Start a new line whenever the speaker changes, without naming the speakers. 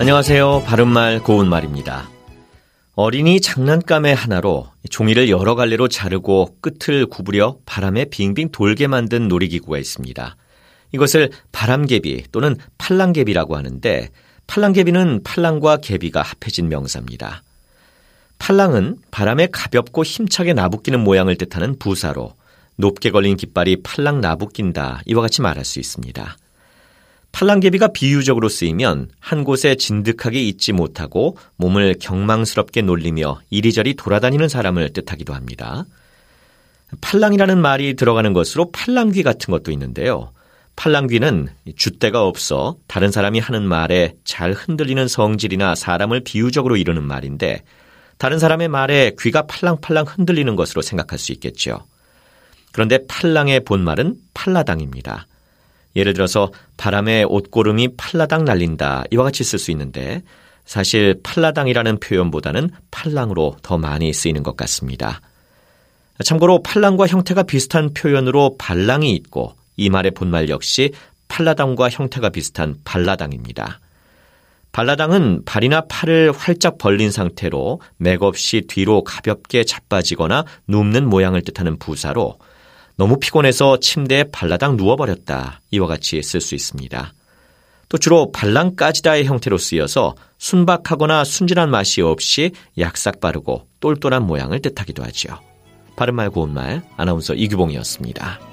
안녕하세요. 바른말 고운말입니다. 어린이 장난감의 하나로 종이를 여러 갈래로 자르고 끝을 구부려 바람에 빙빙 돌게 만든 놀이기구가 있습니다. 이것을 바람개비 또는 팔랑개비라고 하는데 팔랑개비는 팔랑과 개비가 합해진 명사입니다. 팔랑은 바람에 가볍고 힘차게 나부끼는 모양을 뜻하는 부사로 높게 걸린 깃발이 팔랑 나부낀다 이와 같이 말할 수 있습니다. 팔랑개비가 비유적으로 쓰이면 한 곳에 진득하게 있지 못하고 몸을 경망스럽게 놀리며 이리저리 돌아다니는 사람을 뜻하기도 합니다. 팔랑이라는 말이 들어가는 것으로 팔랑귀 같은 것도 있는데요. 팔랑귀는 줏대가 없어 다른 사람이 하는 말에 잘 흔들리는 성질이나 사람을 비유적으로 이루는 말인데 다른 사람의 말에 귀가 팔랑팔랑 흔들리는 것으로 생각할 수 있겠죠. 그런데 팔랑의 본말은 팔라당입니다. 예를 들어서 바람에 옷고름이 팔라당 날린다 이와 같이 쓸 수 있는데 사실 팔라당이라는 표현보다는 팔랑으로 더 많이 쓰이는 것 같습니다. 참고로 팔랑과 형태가 비슷한 표현으로 발랑이 있고 이 말의 본말 역시 팔라당과 형태가 비슷한 발라당입니다. 발라당은 발이나 팔을 활짝 벌린 상태로 맥없이 뒤로 가볍게 자빠지거나 눕는 모양을 뜻하는 부사로 너무 피곤해서 침대에 발라당 누워버렸다. 이와 같이 쓸 수 있습니다. 또 주로 발랑 까지다의 형태로 쓰여서 순박하거나 순진한 맛이 없이 약삭 빠르고 똘똘한 모양을 뜻하기도 하지요. 바른말 고운말 아나운서 이규봉이었습니다.